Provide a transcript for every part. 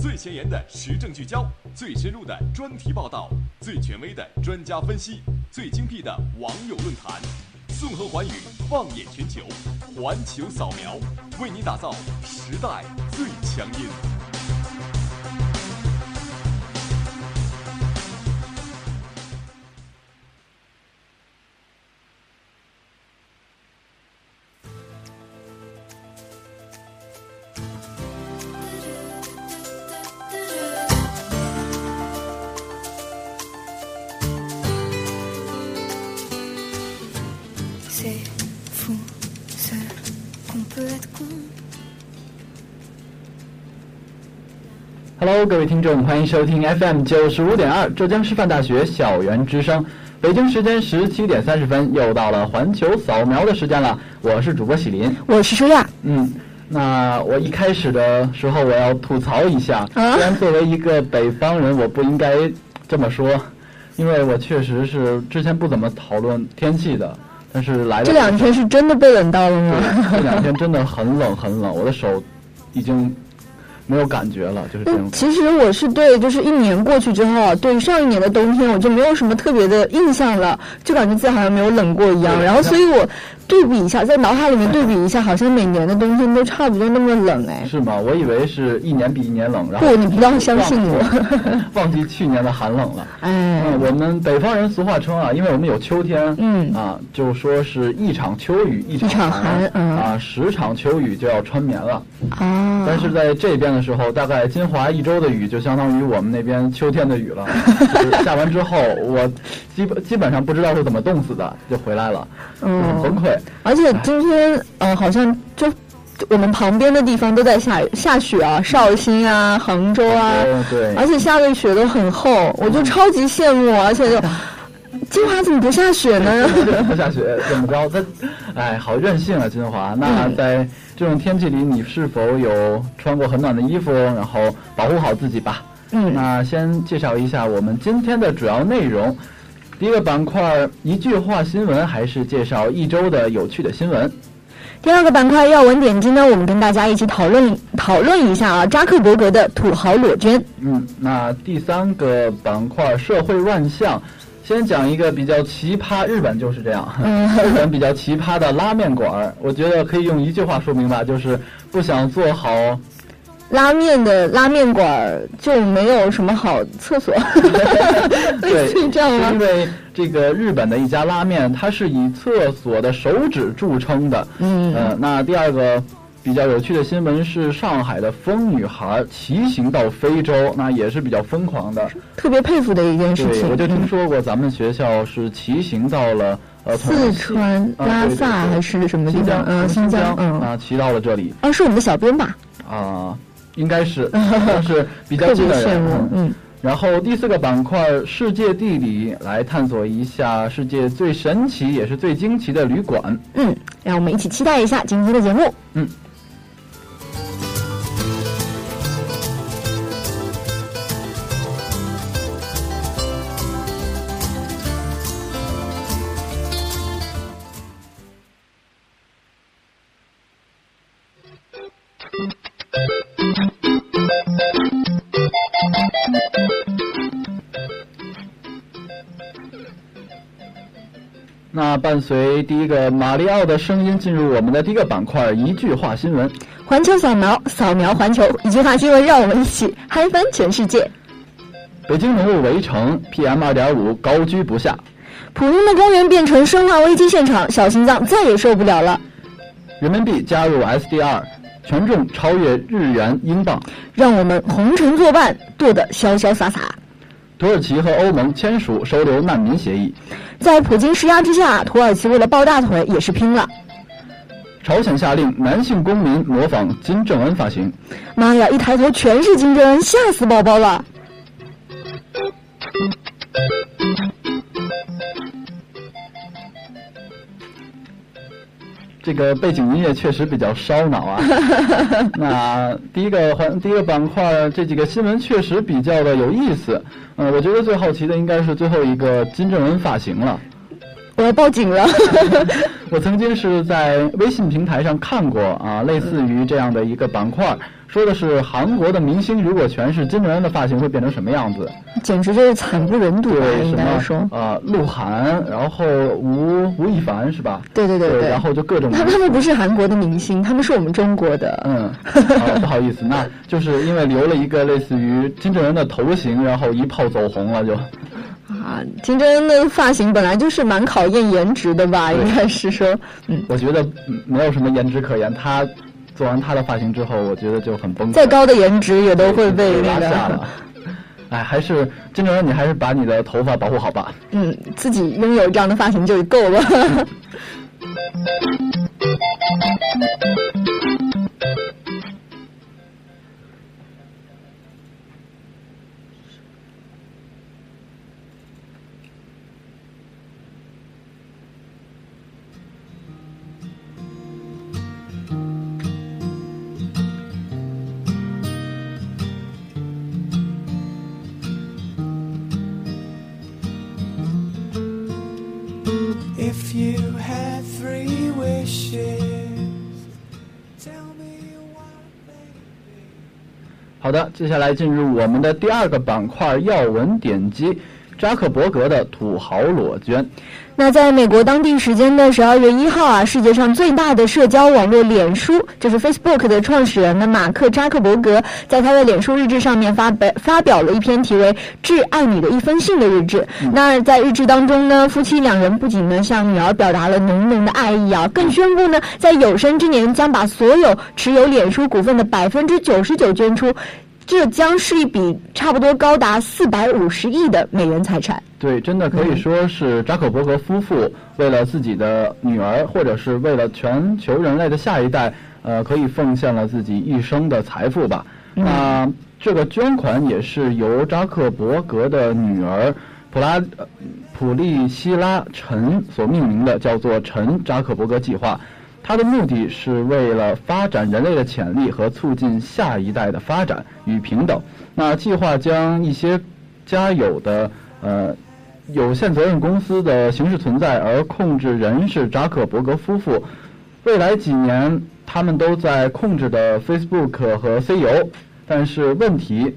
最前沿的时政聚焦，最深入的专题报道，最权威的专家分析，最精辟的网友论坛，纵横寰宇，放眼全球，环球扫描，为你打造时代最强音。各位听众，欢迎收听 FM 九十五点二浙江师范大学校园之声。北京时间十七点三十分，又到了环球扫描的时间了。我是主播喜林，我是舒亚。嗯，那我一开始的时候，我要吐槽一下。虽然作为一个北方人，我不应该这么说，因为我确实是之前不怎么讨论天气的。但是来这两天是真的被冷到了吗？这两天真的很冷很冷，我的手已经。没有感觉了，就是这样。其实我是对，就是一年过去之后，对上一年的冬天，我就没有什么特别的印象了，就感觉自己好像没有冷过一样。然后，所以我。对比一下，在脑海里面对比一下，好像每年的冬天都差不多那么冷哎。是吗？我以为是一年比一年冷，然后不，你不要相信我，忘记 去年的寒冷了。哎，我们北方人俗话称啊，因为我们有秋天，嗯啊，就说是一场秋雨一场寒，啊，十场秋雨就要穿棉了。啊，但是在这边的时候，大概金华一周的雨就相当于我们那边秋天的雨了。下完之后，我基本基本上不知道是怎么冻死的，就回来了，嗯，很崩溃。而且今天，呃，好像就我们旁边的地方都在下下雪啊，绍兴啊，杭州啊，对，而且下的雪都很厚，我就超级羡慕，而且就 金华怎么不下雪呢？不下雪怎么着？它，哎，好任性啊，金华。那在这种天气里，你是否有穿过很暖的衣服，然后保护好自己吧？嗯，那先介绍一下我们今天的主要内容。第一个板块一句话新闻，还是介绍一周的有趣的新闻。第二个板块要闻点击呢，我们跟大家一起讨论讨论一下啊，扎克伯格的土豪裸捐。嗯，那第三个板块社会乱象，先讲一个比较奇葩，日本就是这样，嗯日本比较奇葩的拉面馆，我觉得可以用一句话说明吧，就是不想做好。拉面的拉面馆就没有什么好厕所，对，这样吗？因为这个日本的一家拉面，它是以厕所的手指著称的。嗯，呃，那第二个比较有趣的新闻是上海的疯女孩骑行到非洲，那也是比较疯狂的，特别佩服的一件事情。我就听说过，咱们学校是骑行到了呃四川拉萨还是什么地方？嗯，新疆，嗯啊，骑到了这里。啊，是我们的小编吧？啊。应该是，算是比较近的人。嗯，然后第四个板块“世界地理”来探索一下世界最神奇也是最惊奇的旅馆。嗯，让我们一起期待一下今天的节目。嗯。那伴随第一个马里奥的声音进入我们的第一个板块，一句话新闻。环球扫描，扫描环球，一句话新闻，让我们一起嗨翻全世界。北京浓雾围城，PM 二点五高居不下。普通的公园变成生化危机现场，小心脏再也受不了了。人民币加入 SDR，权重超越日元、英镑，让我们红尘作伴，剁得潇潇洒洒。土耳其和欧盟签署收留难民协议，在普京施压之下，土耳其为了抱大腿也是拼了。朝鲜下令男性公民模仿金正恩发型，妈呀！一抬头全是金正恩，吓死宝宝了。这个背景音乐确实比较烧脑啊。那第一个环，第一个板块，这几个新闻确实比较的有意思。嗯，我觉得最好奇的应该是最后一个金正恩发型了。我要报警了。我曾经是在微信平台上看过啊，类似于这样的一个板块，说的是韩国的明星如果全是金正恩的发型会变成什么样子？简直就是惨不忍睹啊！应该说，呃，鹿晗，然后吴吴亦凡是吧？对对对对，然后就各种。他他们不是韩国的明星，他们是我们中国的。嗯，不好意思，那就是因为留了一个类似于金正恩的头型，然后一炮走红了就。啊，金正恩的发型本来就是蛮考验颜值的吧？应该是说，嗯，我觉得没有什么颜值可言。他做完他的发型之后，我觉得就很崩溃。再高的颜值也都会被拉下了。哎，还是金正恩，你还是把你的头发保护好吧。嗯，自己拥有这样的发型就够了。好的，接下来进入我们的第二个板块要闻点击，扎克伯格的土豪裸捐。那在美国当地时间的十二月一号啊，世界上最大的社交网络脸书，就是 Facebook 的创始人呢马克扎克伯格，在他的脸书日志上面发表发表了一篇题为《致爱你的一封信》的日志。那在日志当中呢，夫妻两人不仅呢向女儿表达了浓浓的爱意啊，更宣布呢在有生之年将把所有持有脸书股份的百分之九十九捐出。这将是一笔差不多高达四百五十亿的美元财产。对，真的可以说是扎克伯格夫妇为了自己的女儿，或者是为了全球人类的下一代，呃，可以奉献了自己一生的财富吧。那这个捐款也是由扎克伯格的女儿普拉普利希拉陈所命名的，叫做“陈扎克伯格计划”。它的目的是为了发展人类的潜力和促进下一代的发展与平等。那计划将一些家有的呃有限责任公司的形式存在，而控制人是扎克伯格夫妇。未来几年，他们都在控制的 Facebook 和 CEO。但是问题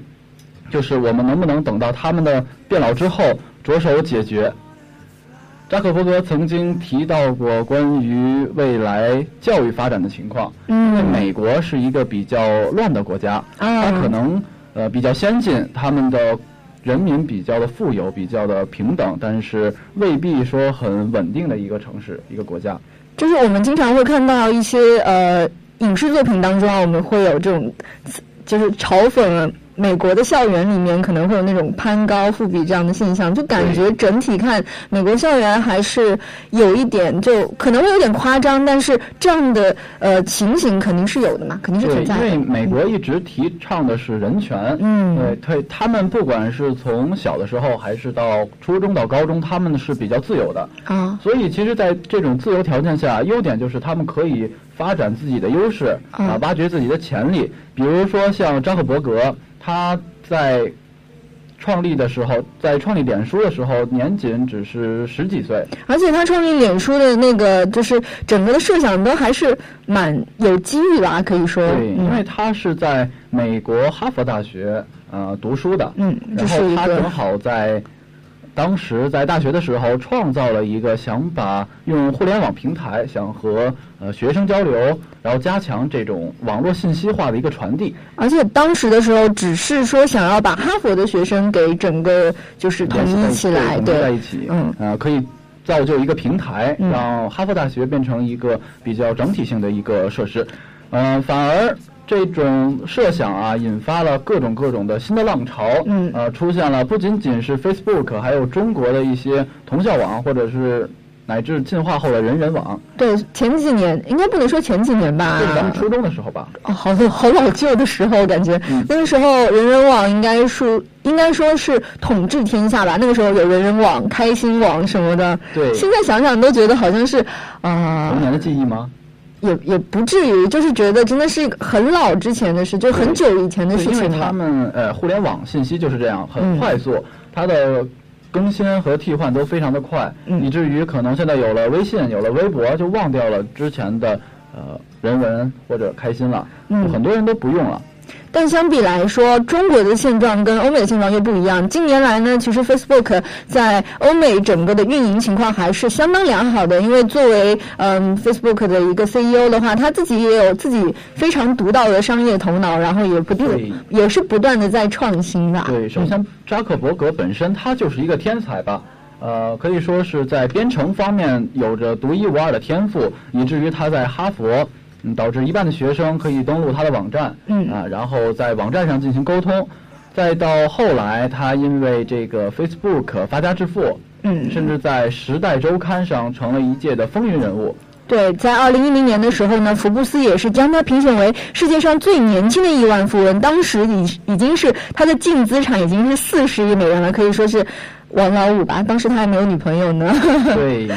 就是我们能不能等到他们的变老之后着手解决？扎克伯格曾经提到过关于未来教育发展的情况，因为美国是一个比较乱的国家，它可能呃比较先进，他们的人民比较的富有，比较的平等，但是未必说很稳定的一个城市，一个国家。就是我们经常会看到一些呃影视作品当中啊，我们会有这种就是嘲讽。美国的校园里面可能会有那种攀高附比这样的现象，就感觉整体看美国校园还是有一点，就可能会有点夸张，但是这样的呃情形肯定是有的嘛，肯定是存在的。因为美国一直提倡的是人权，嗯，对，对他们不管是从小的时候还是到初中到高中，他们是比较自由的啊。所以其实，在这种自由条件下，优点就是他们可以发展自己的优势啊，挖掘自己的潜力。比如说像扎克伯格。他在创立的时候，在创立脸书的时候，年仅只是十几岁。而且他创立脸书的那个，就是整个的设想都还是蛮有机遇吧，可以说。对，因为他是在美国哈佛大学呃读书的，嗯，然后他正好在。当时在大学的时候，创造了一个想把用互联网平台想和呃学生交流，然后加强这种网络信息化的一个传递。而且当时的时候，只是说想要把哈佛的学生给整个就是统一起来，对，在一起，嗯，呃，可以造就一个平台，让哈佛大学变成一个比较整体性的一个设施，嗯，反而。这种设想啊，引发了各种各种的新的浪潮。嗯，呃，出现了不仅仅是 Facebook，还有中国的一些同校网，或者是乃至进化后的人人网。对，前几年应该不能说前几年吧？就是咱们初中的时候吧。哦，好好老旧的时候，感觉那个时候人人网应该是应该说是统治天下吧。那个时候有人人网、开心网什么的。对。现在想想都觉得好像是啊。童年的记忆吗？也也不至于，就是觉得真的是很老之前的事，就很久以前的事情了。因为他们呃，互联网信息就是这样，很快速，它的更新和替换都非常的快，以至于可能现在有了微信，有了微博，就忘掉了之前的呃人文或者开心了，很多人都不用了。但相比来说，中国的现状跟欧美的现状又不一样。近年来呢，其实 Facebook 在欧美整个的运营情况还是相当良好的。因为作为嗯 Facebook 的一个 CEO 的话，他自己也有自己非常独到的商业头脑，然后也不定也是不断的在创新的。对，首先扎克伯格本身他就是一个天才吧，呃，可以说是在编程方面有着独一无二的天赋，以至于他在哈佛。嗯，导致一半的学生可以登录他的网站，嗯啊，然后在网站上进行沟通，再到后来，他因为这个 Facebook 发家致富，嗯，甚至在《时代周刊》上成了一届的风云人物。对，在二零一零年的时候呢，福布斯也是将他评选为世界上最年轻的亿万富翁，当时已已经是他的净资产已经是四十亿美元了，可以说是王老五吧。当时他还没有女朋友呢。对。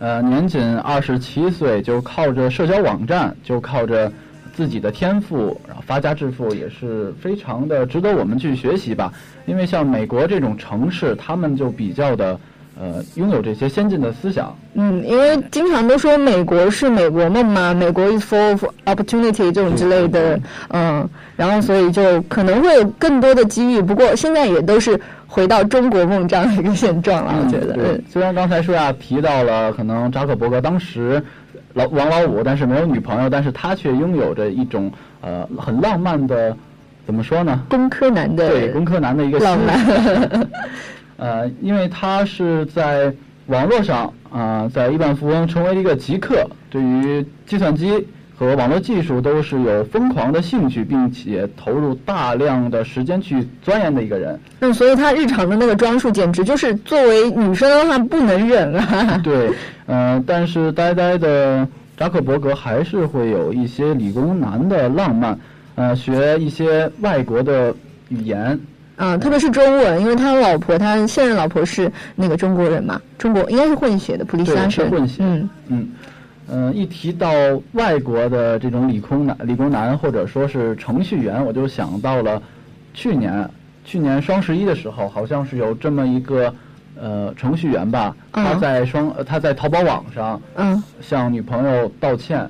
呃，年仅二十七岁就靠着社交网站，就靠着自己的天赋，然后发家致富，也是非常的值得我们去学习吧。因为像美国这种城市，他们就比较的呃拥有这些先进的思想。嗯，因为经常都说美国是美国梦嘛，美国 is full of opportunity 这种之类的，嗯，然后所以就可能会有更多的机遇。不过现在也都是。回到中国梦这样的一个现状了，我觉得。对，虽然刚才舒亚提到了可能扎克伯格当时老王老五，但是没有女朋友，但是他却拥有着一种呃很浪漫的，怎么说呢？工科男的对工科男的一个浪漫。呃，因为他是在网络上啊，在亿万富翁成为一个极客，对于计算机。和网络技术都是有疯狂的兴趣，并且投入大量的时间去钻研的一个人。那所以他日常的那个装束，简直就是作为女生的话不能忍了。对，嗯，但是呆呆的扎克伯格还是会有一些理工男的浪漫，呃，学一些外国的语言。啊，特别是中文，因为他老婆，他现任老婆是那个中国人嘛，中国应该是混血的普利沙是混血。嗯嗯。嗯，一提到外国的这种理工男、理工男或者说是程序员，我就想到了去年，去年双十一的时候，好像是有这么一个呃程序员吧，他在双他在淘宝网上嗯向女朋友道歉，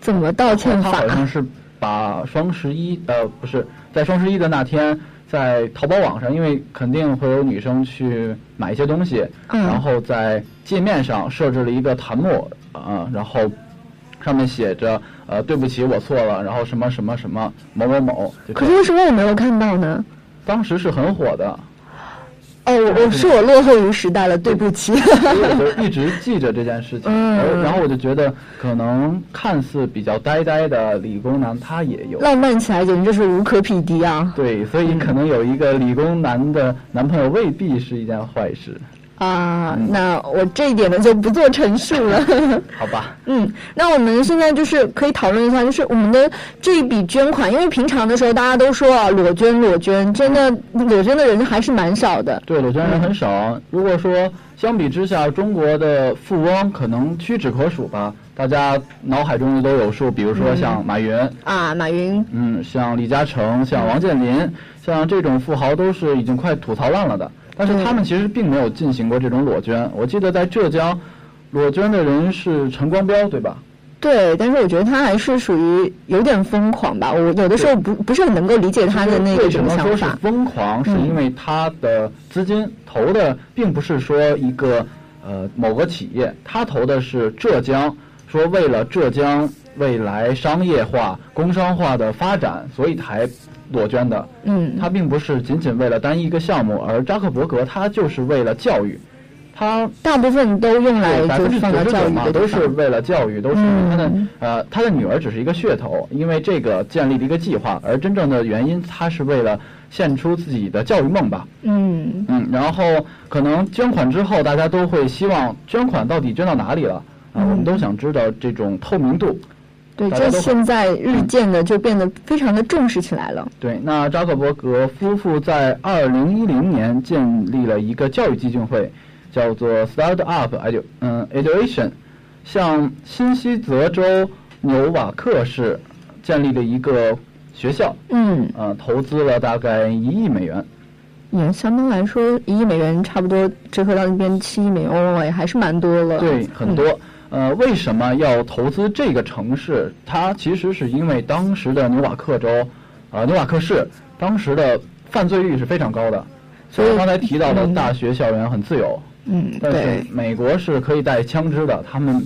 怎么道歉法？他好像是把双十一呃不是在双十一的那天在淘宝网上，因为肯定会有女生去买一些东西，然后在界面上设置了一个弹幕。啊，然后上面写着呃，对不起，我错了，然后什么什么什么某某某。可是为什么我没有看到呢？当时是很火的。哦，我是我落后于时代了，对不起。我就一直记着这件事情，然后我就觉得，可能看似比较呆呆的理工男，他也有浪漫起来，简直就是无可匹敌啊！对，所以可能有一个理工男的男朋友未必是一件坏事。啊，那我这一点呢就不做陈述了。好吧。嗯，那我们现在就是可以讨论一下，就是我们的这一笔捐款，因为平常的时候大家都说啊，裸捐裸捐，真的裸捐的人还是蛮少的。对，裸捐人很少。如果说相比之下，中国的富翁可能屈指可数吧，大家脑海中都有数，比如说像马云啊，马云，嗯，像李嘉诚，像王健林，像这种富豪都是已经快吐槽烂了的。但是他们其实并没有进行过这种裸捐。我记得在浙江，裸捐的人是陈光标，对吧？对，但是我觉得他还是属于有点疯狂吧。我有的时候不不是很能够理解他的那个什么想法。疯狂？是因为他的资金投的并不是说一个呃某个企业，他投的是浙江，说为了浙江未来商业化、工商化的发展，所以才。裸捐的，嗯，他并不是仅仅为了单一一个项目，而扎克伯格他就是为了教育，他大部分都用来就是放在教育嘛，都是为了教育，都是。他的呃，他的女儿只是一个噱头，因为这个建立了一个计划，而真正的原因，他是为了献出自己的教育梦吧，嗯。嗯，然后可能捐款之后，大家都会希望捐款到底捐到哪里了？啊，我们都想知道这种透明度。对，这现在日渐的就变得非常的重视起来了。对，那扎克伯格夫妇在二零一零年建立了一个教育基金会，叫做 Start Up Edu 嗯 Education，向新西泽州纽瓦克市建立了一个学校。嗯，呃，投资了大概一亿美元。也相当来说，一亿美元差不多折合到那边七亿美元，也还是蛮多了。对，很多。呃，为什么要投资这个城市？它其实是因为当时的纽瓦克州，呃纽瓦克市，当时的犯罪率是非常高的。所以刚才提到的大学校园很自由，嗯，但是美国是可以带枪支的，他们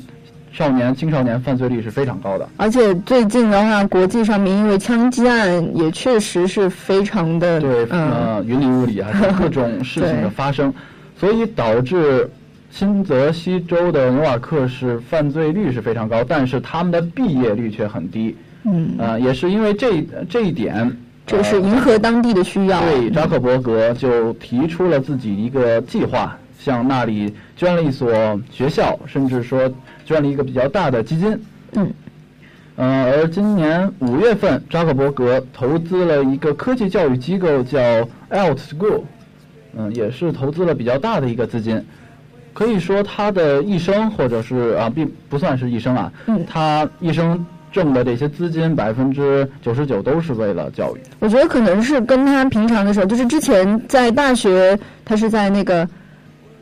少年青少年犯罪率是非常高的。而且最近的话，国际上面因为枪击案也确实是非常的对，呃，云里雾里啊，各种事情的发生，所以导致新泽西州的纽瓦克市犯罪率是非常高，但是他们的毕业率却很低。嗯，呃，也是因为这这一点。就是迎合当地的需要。对，扎克伯格就提出了自己一个计划，向那里捐了一所学校，甚至说捐了一个比较大的基金。嗯。呃，而今年五月份，扎克伯格投资了一个科技教育机构，叫 Alt School。嗯，也是投资了比较大的一个资金。可以说，他的一生，或者是啊，并不算是一生啊。嗯。他一生。挣的这些资金百分之九十九都是为了教育。我觉得可能是跟他平常的时候，就是之前在大学，他是在那个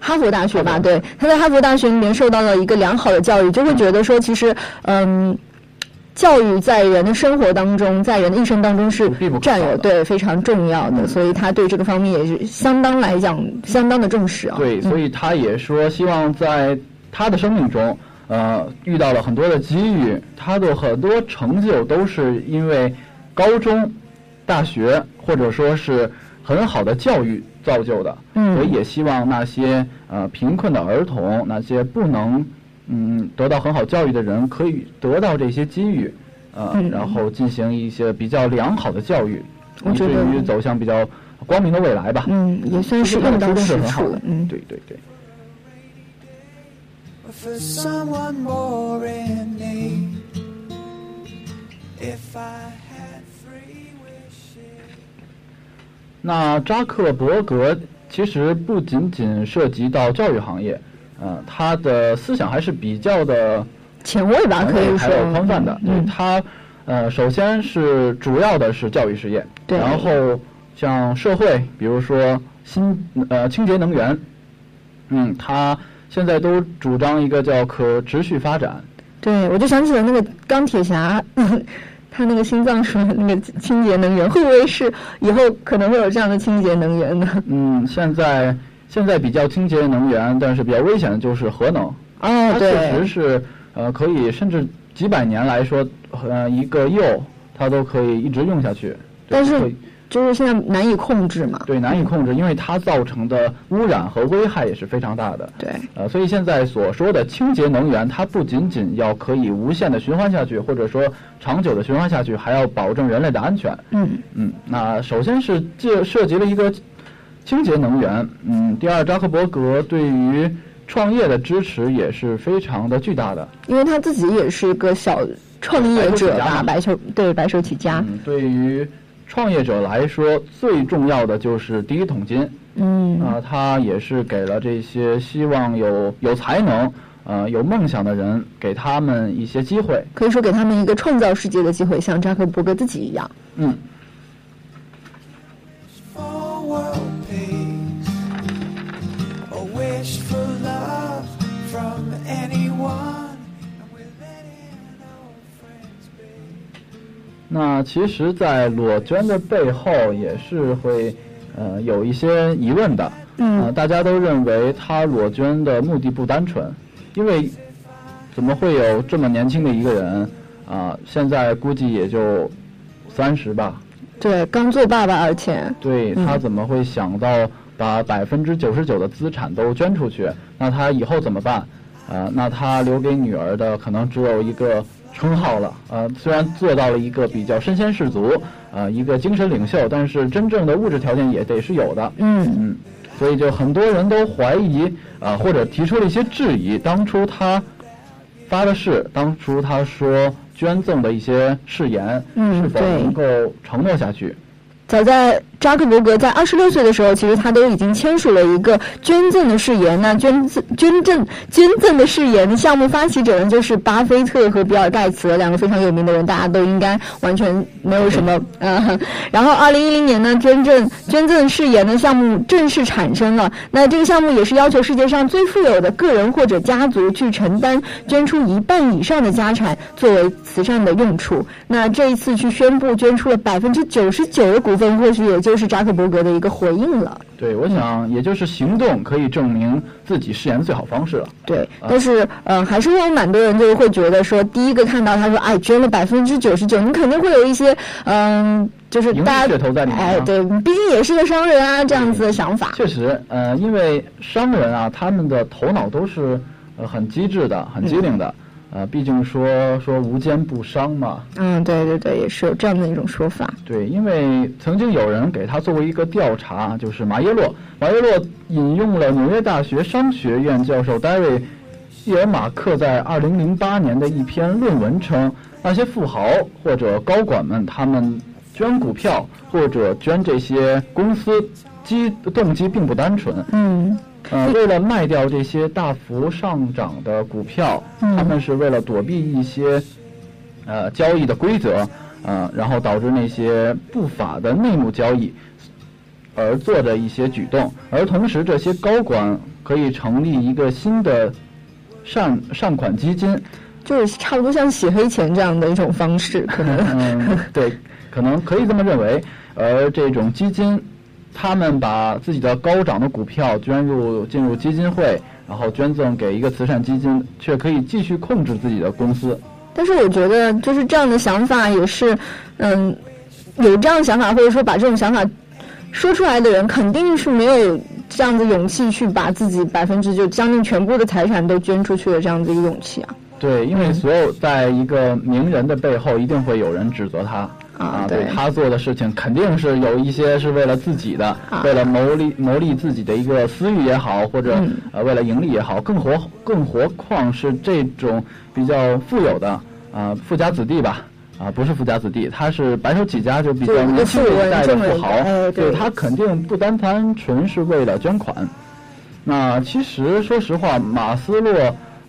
哈佛大学吧？对，他在哈佛大学里面受到了一个良好的教育，就会觉得说，其实嗯，教育在人的生活当中，在人的一生当中是占有对非常重要的，所以他对这个方面也是相当来讲相当的重视啊。对，所以他也说希望在他的生命中。呃，遇到了很多的机遇，他的很多成就都是因为高中、大学或者说是很好的教育造就的。嗯，所以也希望那些呃贫困的儿童，那些不能嗯得到很好教育的人，可以得到这些机遇，呃，然后进行一些比较良好的教育，以至于走向比较光明的未来吧。嗯，也算是用到实处。嗯，对对对。for someone more in need. If I had free wishes. 那扎克伯格其实不仅仅涉及到教育行业，呃，他的思想还是比较的前卫吧，可以说还有宽泛的。嗯他，呃，首先是主要的是教育事业，对然后像社会，比如说新呃清洁能源，嗯，他。现在都主张一个叫可持续发展。对，我就想起了那个钢铁侠，他那个心脏说的那个清洁能源，会不会是以后可能会有这样的清洁能源呢？嗯，现在现在比较清洁能源，但是比较危险的就是核能。啊，对，确实是呃可以，甚至几百年来说，呃一个铀它都可以一直用下去。但是。就是现在难以控制嘛？对，难以控制，因为它造成的污染和危害也是非常大的。对，呃，所以现在所说的清洁能源，它不仅仅要可以无限的循环下去，或者说长久的循环下去，还要保证人类的安全。嗯嗯，那首先是介涉及了一个清洁能源，嗯，第二，扎克伯格对于创业的支持也是非常的巨大的，因为他自己也是个小创业者吧，白手对白手起家。嗯，对于。创业者来说，最重要的就是第一桶金。嗯，啊，他也是给了这些希望有有才能、呃有梦想的人，给他们一些机会。可以说，给他们一个创造世界的机会，像扎克伯格自己一样。嗯。那其实，在裸捐的背后也是会，呃，有一些疑问的。嗯。大家都认为他裸捐的目的不单纯，因为怎么会有这么年轻的一个人啊？现在估计也就三十吧。对，刚做爸爸，而且。对他怎么会想到把百分之九十九的资产都捐出去？那他以后怎么办？啊，那他留给女儿的可能只有一个。称号了，呃，虽然做到了一个比较身先士卒，呃，一个精神领袖，但是真正的物质条件也得是有的。嗯嗯，所以就很多人都怀疑，啊，或者提出了一些质疑，当初他发的誓，当初他说捐赠的一些誓言，是否能够承诺下去？早在扎克伯格在二十六岁的时候，其实他都已经签署了一个捐赠的誓言。那捐赠捐赠捐赠的誓言项目发起者呢，就是巴菲特和比尔盖茨两个非常有名的人，大家都应该完全没有什么呃。然后二零一零年呢，捐赠捐赠誓言的项目正式产生了。那这个项目也是要求世界上最富有的个人或者家族去承担捐出一半以上的家产作为慈善的用处。那这一次去宣布捐出了百分之九十九的股份，或许也就是扎克伯格的一个回应了。对，我想也就是行动可以证明自己誓言的最好方式了。对，但是呃，还是会有蛮多人就是会觉得说，第一个看到他说哎捐了百分之九十九，你肯定会有一些嗯。就是大家哎，对，毕竟也是个商人啊，这样子的想法。确实，呃，因为商人啊，他们的头脑都是呃很机智的，很机灵的，呃，毕竟说说无奸不商嘛。嗯，对对对，也是有这样的一种说法。对，因为曾经有人给他做过一个调查，就是马耶洛，马耶洛引用了纽约大学商学院教授戴维·伊尔马克在二零零八年的一篇论文称，那些富豪或者高管们，他们。捐股票或者捐这些公司，机动机并不单纯。嗯，呃，为了卖掉这些大幅上涨的股票，他们是为了躲避一些呃交易的规则，呃，然后导致那些不法的内幕交易而做的一些举动。而同时，这些高管可以成立一个新的善善款基金，就是差不多像洗黑钱这样的一种方式，可能。嗯，对。可能可以这么认为，而这种基金，他们把自己的高涨的股票捐入进入基金会，然后捐赠给一个慈善基金，却可以继续控制自己的公司。但是我觉得，就是这样的想法也是，嗯，有这样的想法或者说把这种想法说出来的人，肯定是没有这样的勇气去把自己百分之就将近全部的财产都捐出去的这样的一个勇气啊。对，因为所有在一个名人的背后，一定会有人指责他。啊，对他做的事情肯定是有一些是为了自己的，为了谋利谋利自己的一个私欲也好，或者呃为了盈利也好，更何更何况是这种比较富有的啊富家子弟吧啊不是富家子弟，他是白手起家就比较年轻一代的富豪，对他肯定不单单纯是为了捐款。那其实说实话，马斯洛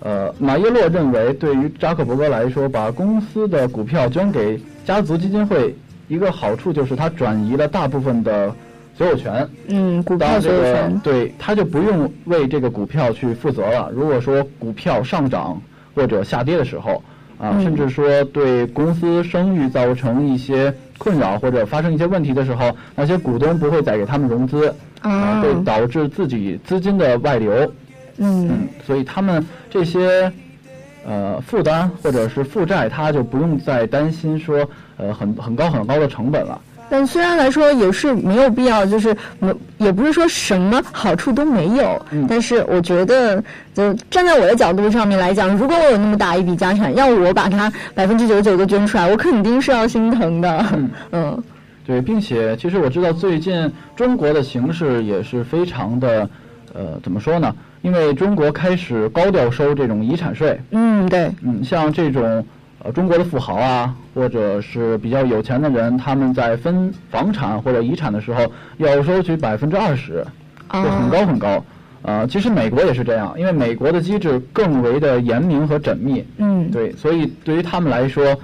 呃马耶洛认为，对于扎克伯格来说，把公司的股票捐给。家族基金会一个好处就是它转移了大部分的所有权，嗯，股票所有权，对，它就不用为这个股票去负责了。如果说股票上涨或者下跌的时候，啊，甚至说对公司声誉造成一些困扰或者发生一些问题的时候，那些股东不会再给他们融资，啊，会导致自己资金的外流，嗯，所以他们这些。呃，负担或者是负债，他就不用再担心说，呃，很很高很高的成本了。但虽然来说也是没有必要，就是没也不是说什么好处都没有。嗯。但是我觉得，就站在我的角度上面来讲，如果我有那么大一笔家产，要我把它百分之九十九都捐出来，我肯定是要心疼的。嗯。嗯。对，并且其实我知道最近中国的形势也是非常的，呃，怎么说呢？因为中国开始高调收这种遗产税，嗯，对，嗯，像这种呃中国的富豪啊，或者是比较有钱的人，他们在分房产或者遗产的时候要收取百分之二十，就很高很高。呃，其实美国也是这样，因为美国的机制更为的严明和缜密，嗯，对，所以对于他们来说，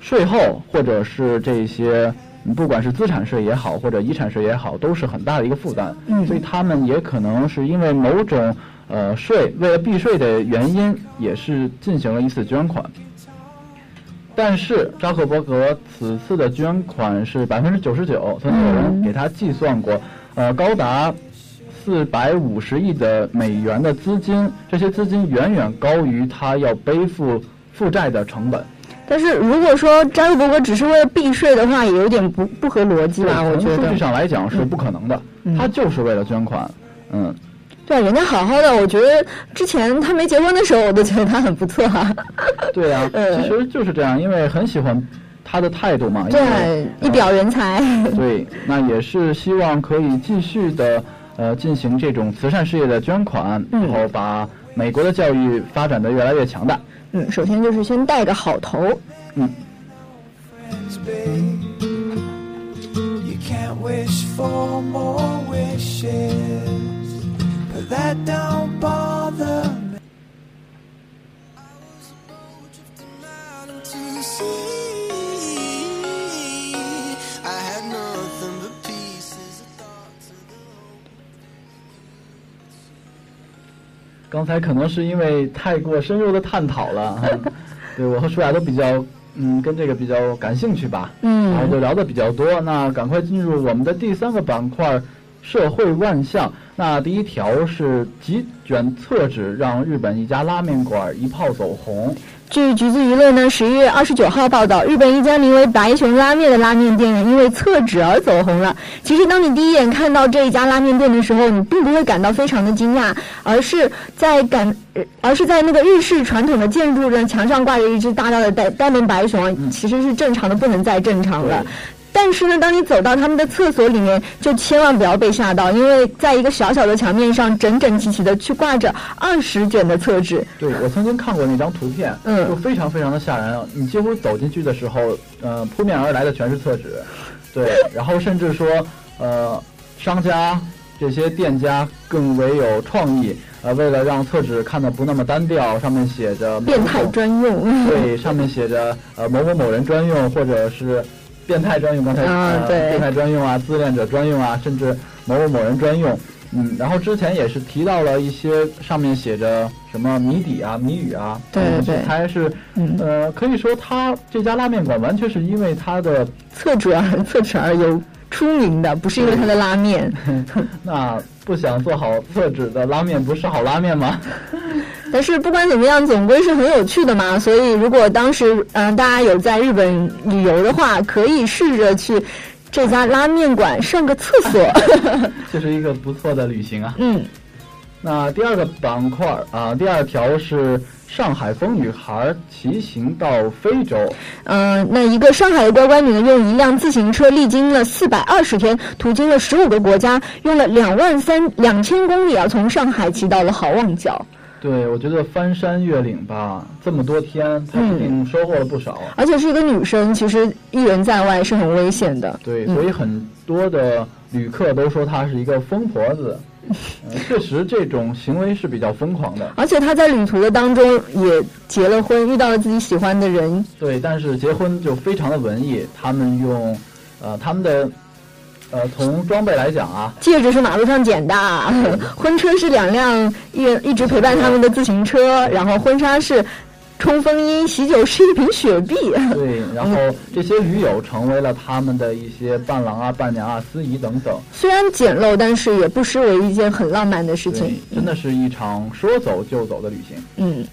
税后或者是这些。不管是资产税也好，或者遗产税也好，都是很大的一个负担。嗯，所以他们也可能是因为某种呃税，为了避税的原因，也是进行了一次捐款。但是扎克伯格此次的捐款是百分之九十九，曾经有人给他计算过，呃，高达四百五十亿的美元的资金，这些资金远远高于他要背负负债的成本。但是如果说扎克伯格只是为了避税的话，也有点不不合逻辑吧？我觉得从数据上来讲是不可能的，他就是为了捐款，嗯，对，人家好好的，我觉得之前他没结婚的时候，我都觉得他很不错哈。对呀，其实就是这样，因为很喜欢他的态度嘛，对，一表人才。对，那也是希望可以继续的呃进行这种慈善事业的捐款，然后把美国的教育发展的越来越强大。嗯，首先就是先带个好头。嗯。for 刚才可能是因为太过深入的探讨了，哈 对我和舒雅都比较。嗯，跟这个比较感兴趣吧，嗯，然后就聊的比较多。那赶快进入我们的第三个板块，社会万象。那第一条是极卷厕纸让日本一家拉面馆一炮走红。据橘子娱乐呢，十一月二十九号报道，日本一家名为“白熊拉面”的拉面店因为厕纸而走红了。其实，当你第一眼看到这一家拉面店的时候，你并不会感到非常的惊讶，而是在感，而是在那个日式传统的建筑的墙上挂着一只大大的呆呆萌白熊，其实是正常的不能再正常了。但是呢，当你走到他们的厕所里面，就千万不要被吓到，因为在一个小小的墙面上，整整齐齐的去挂着二十卷的厕纸。对，我曾经看过那张图片，嗯，就非常非常的吓人。你几乎走进去的时候，呃，扑面而来的全是厕纸。对，然后甚至说，呃，商家这些店家更为有创意，呃，为了让厕纸看的不那么单调，上面写着变态专用。对，上面写着呃某某某人专用，或者是。变态专用，刚才啊，对，变态专用啊，自恋者专用啊，甚至某某某人专用，嗯，然后之前也是提到了一些上面写着什么谜底啊、谜语啊，对对，猜是，呃，可以说他这家拉面馆完全是因为他的厕纸而厕纸而有出名的，不是因为他的拉面。那不想做好厕纸的拉面，不是好拉面吗？但是不管怎么样，总归是很有趣的嘛。所以如果当时嗯大家有在日本旅游的话，可以试着去这家拉面馆上个厕所，这是一个不错的旅行啊。嗯，那第二个板块啊，第二条是上海疯女孩骑行到非洲。嗯，那一个上海的乖乖女呢，用一辆自行车历经了四百二十天，途经了十五个国家，用了两万三两千公里啊，从上海骑到了好望角。对，我觉得翻山越岭吧，这么多天，他一定收获了不少。而且是一个女生，其实一人在外是很危险的。对，所以很多的旅客都说她是一个疯婆子。确实，这种行为是比较疯狂的。而且她在旅途的当中也结了婚，遇到了自己喜欢的人。对，但是结婚就非常的文艺，他们用，呃，他们的。呃，从装备来讲啊，戒指是马路上捡的，婚车是两辆一一直陪伴他们的自行车，然后婚纱是冲锋衣，喜酒是一瓶雪碧。对，然后这些驴友成为了他们的一些伴郎啊、伴娘啊、司仪等等。虽然简陋，但是也不失为一件很浪漫的事情。真的是一场说走就走的旅行。嗯。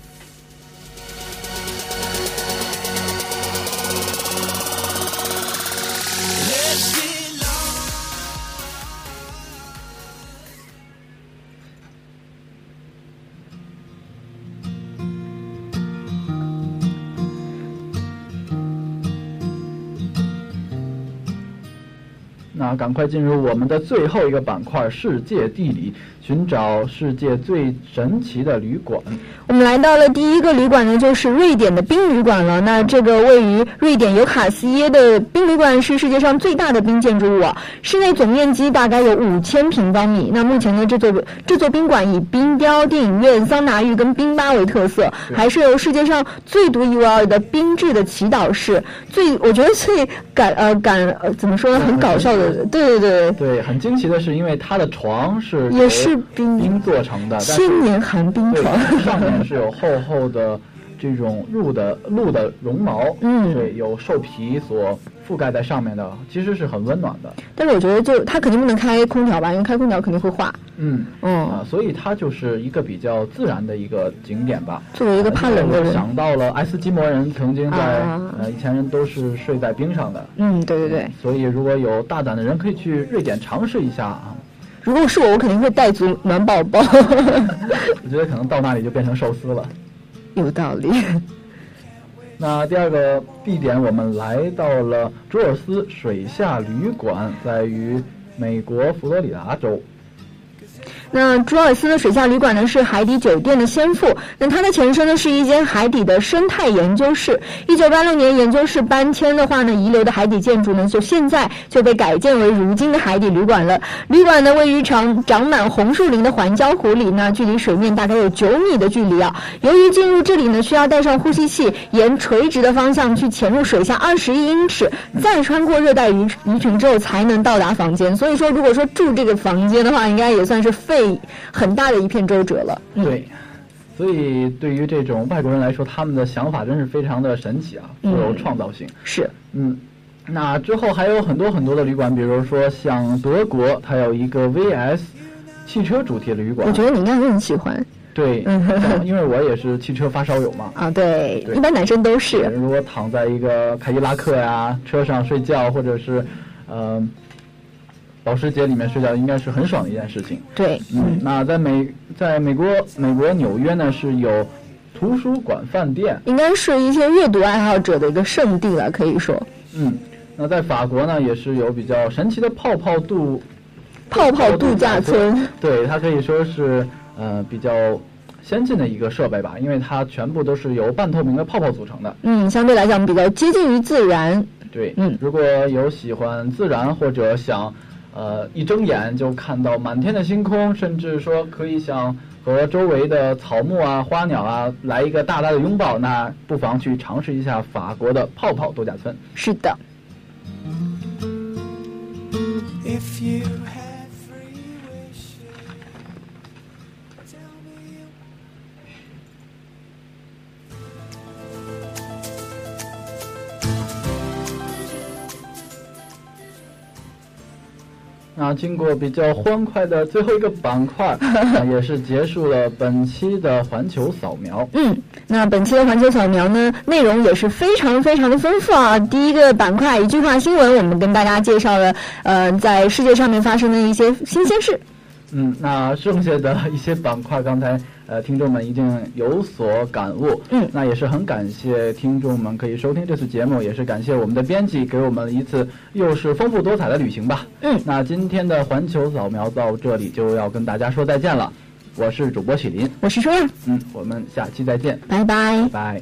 赶快进入我们的最后一个板块——世界地理。寻找世界最神奇的旅馆。我们来到了第一个旅馆呢，就是瑞典的冰旅馆了。那这个位于瑞典尤卡斯耶的冰旅馆是世界上最大的冰建筑物啊，室内总面积大概有五千平方米。那目前呢，这座这座宾馆以冰雕、电影院、桑拿浴跟冰吧为特色，还是由世界上最独一无二的冰制的祈祷室。最我觉得最感呃感呃怎么说呢，很搞笑的，对对对对，很惊奇的是，因为它的床是也是。冰做成的千年寒冰床，上面是有厚厚的这种鹿的鹿的绒毛，嗯，对，有兽皮所覆盖在上面的，其实是很温暖的。但是我觉得，就它肯定不能开空调吧，因为开空调肯定会化。嗯嗯啊，所以它就是一个比较自然的一个景点吧。作为一个怕冷的人，想到了爱斯基摩人曾经在呃以前人都是睡在冰上的。嗯，对对对。所以如果有大胆的人，可以去瑞典尝试一下啊。如果是我，我肯定会带足暖宝宝。我觉得可能到那里就变成寿司了。有道理。那第二个地点，我们来到了卓尔斯水下旅馆，在于美国佛罗里达州。那朱尔斯的水下旅馆呢是海底酒店的先父，那它的前身呢是一间海底的生态研究室。一九八六年研究室搬迁的话呢，遗留的海底建筑呢就现在就被改建为如今的海底旅馆了。旅馆呢位于长长满红树林的环礁湖里，那距离水面大概有九米的距离啊。由于进入这里呢需要带上呼吸器，沿垂直的方向去潜入水下二十一英尺，再穿过热带鱼鱼群之后才能到达房间。所以说，如果说住这个房间的话，应该也算是费很大的一片周折了。对，所以对于这种外国人来说，他们的想法真是非常的神奇啊，富有创造性。是，嗯，那之后还有很多很多的旅馆，比如说像德国，它有一个 VS 汽车主题的旅馆。我觉得你应该很喜欢。对，嗯 因为我也是汽车发烧友嘛。啊，对，一般男生都是。如果躺在一个凯迪拉克呀车上睡觉，或者是，呃，保时捷里面睡觉，应该是很爽的一件事情。对，嗯，那在美，在美国，美国纽约呢是有图书馆饭店，应该是一些阅读爱好者的一个圣地了，可以说。嗯，那在法国呢也是有比较神奇的泡泡度，泡泡度假村。对，它可以说是。呃，比较先进的一个设备吧，因为它全部都是由半透明的泡泡组成的。嗯，相对来讲比较接近于自然。对，嗯，如果有喜欢自然或者想，呃，一睁眼就看到满天的星空，甚至说可以想和周围的草木啊、花鸟啊来一个大大的拥抱，那不妨去尝试一下法国的泡泡度假村。是的。那经过比较欢快的最后一个板块，也是结束了本期的环球扫描。嗯，那本期的环球扫描呢，内容也是非常非常的丰富啊。第一个板块一句话新闻，我们跟大家介绍了呃，在世界上面发生的一些新鲜事。嗯，那剩下的一些板块，刚才。呃听众们一定有所感悟。嗯。那也是很感谢听众们可以收听这次节目也是感谢我们的编辑给我们一次又是丰富多彩的旅行吧。嗯。那今天的环球扫描到这里就要跟大家说再见了。我是主播许林。我是春儿。嗯我们下期再见。拜拜。拜拜。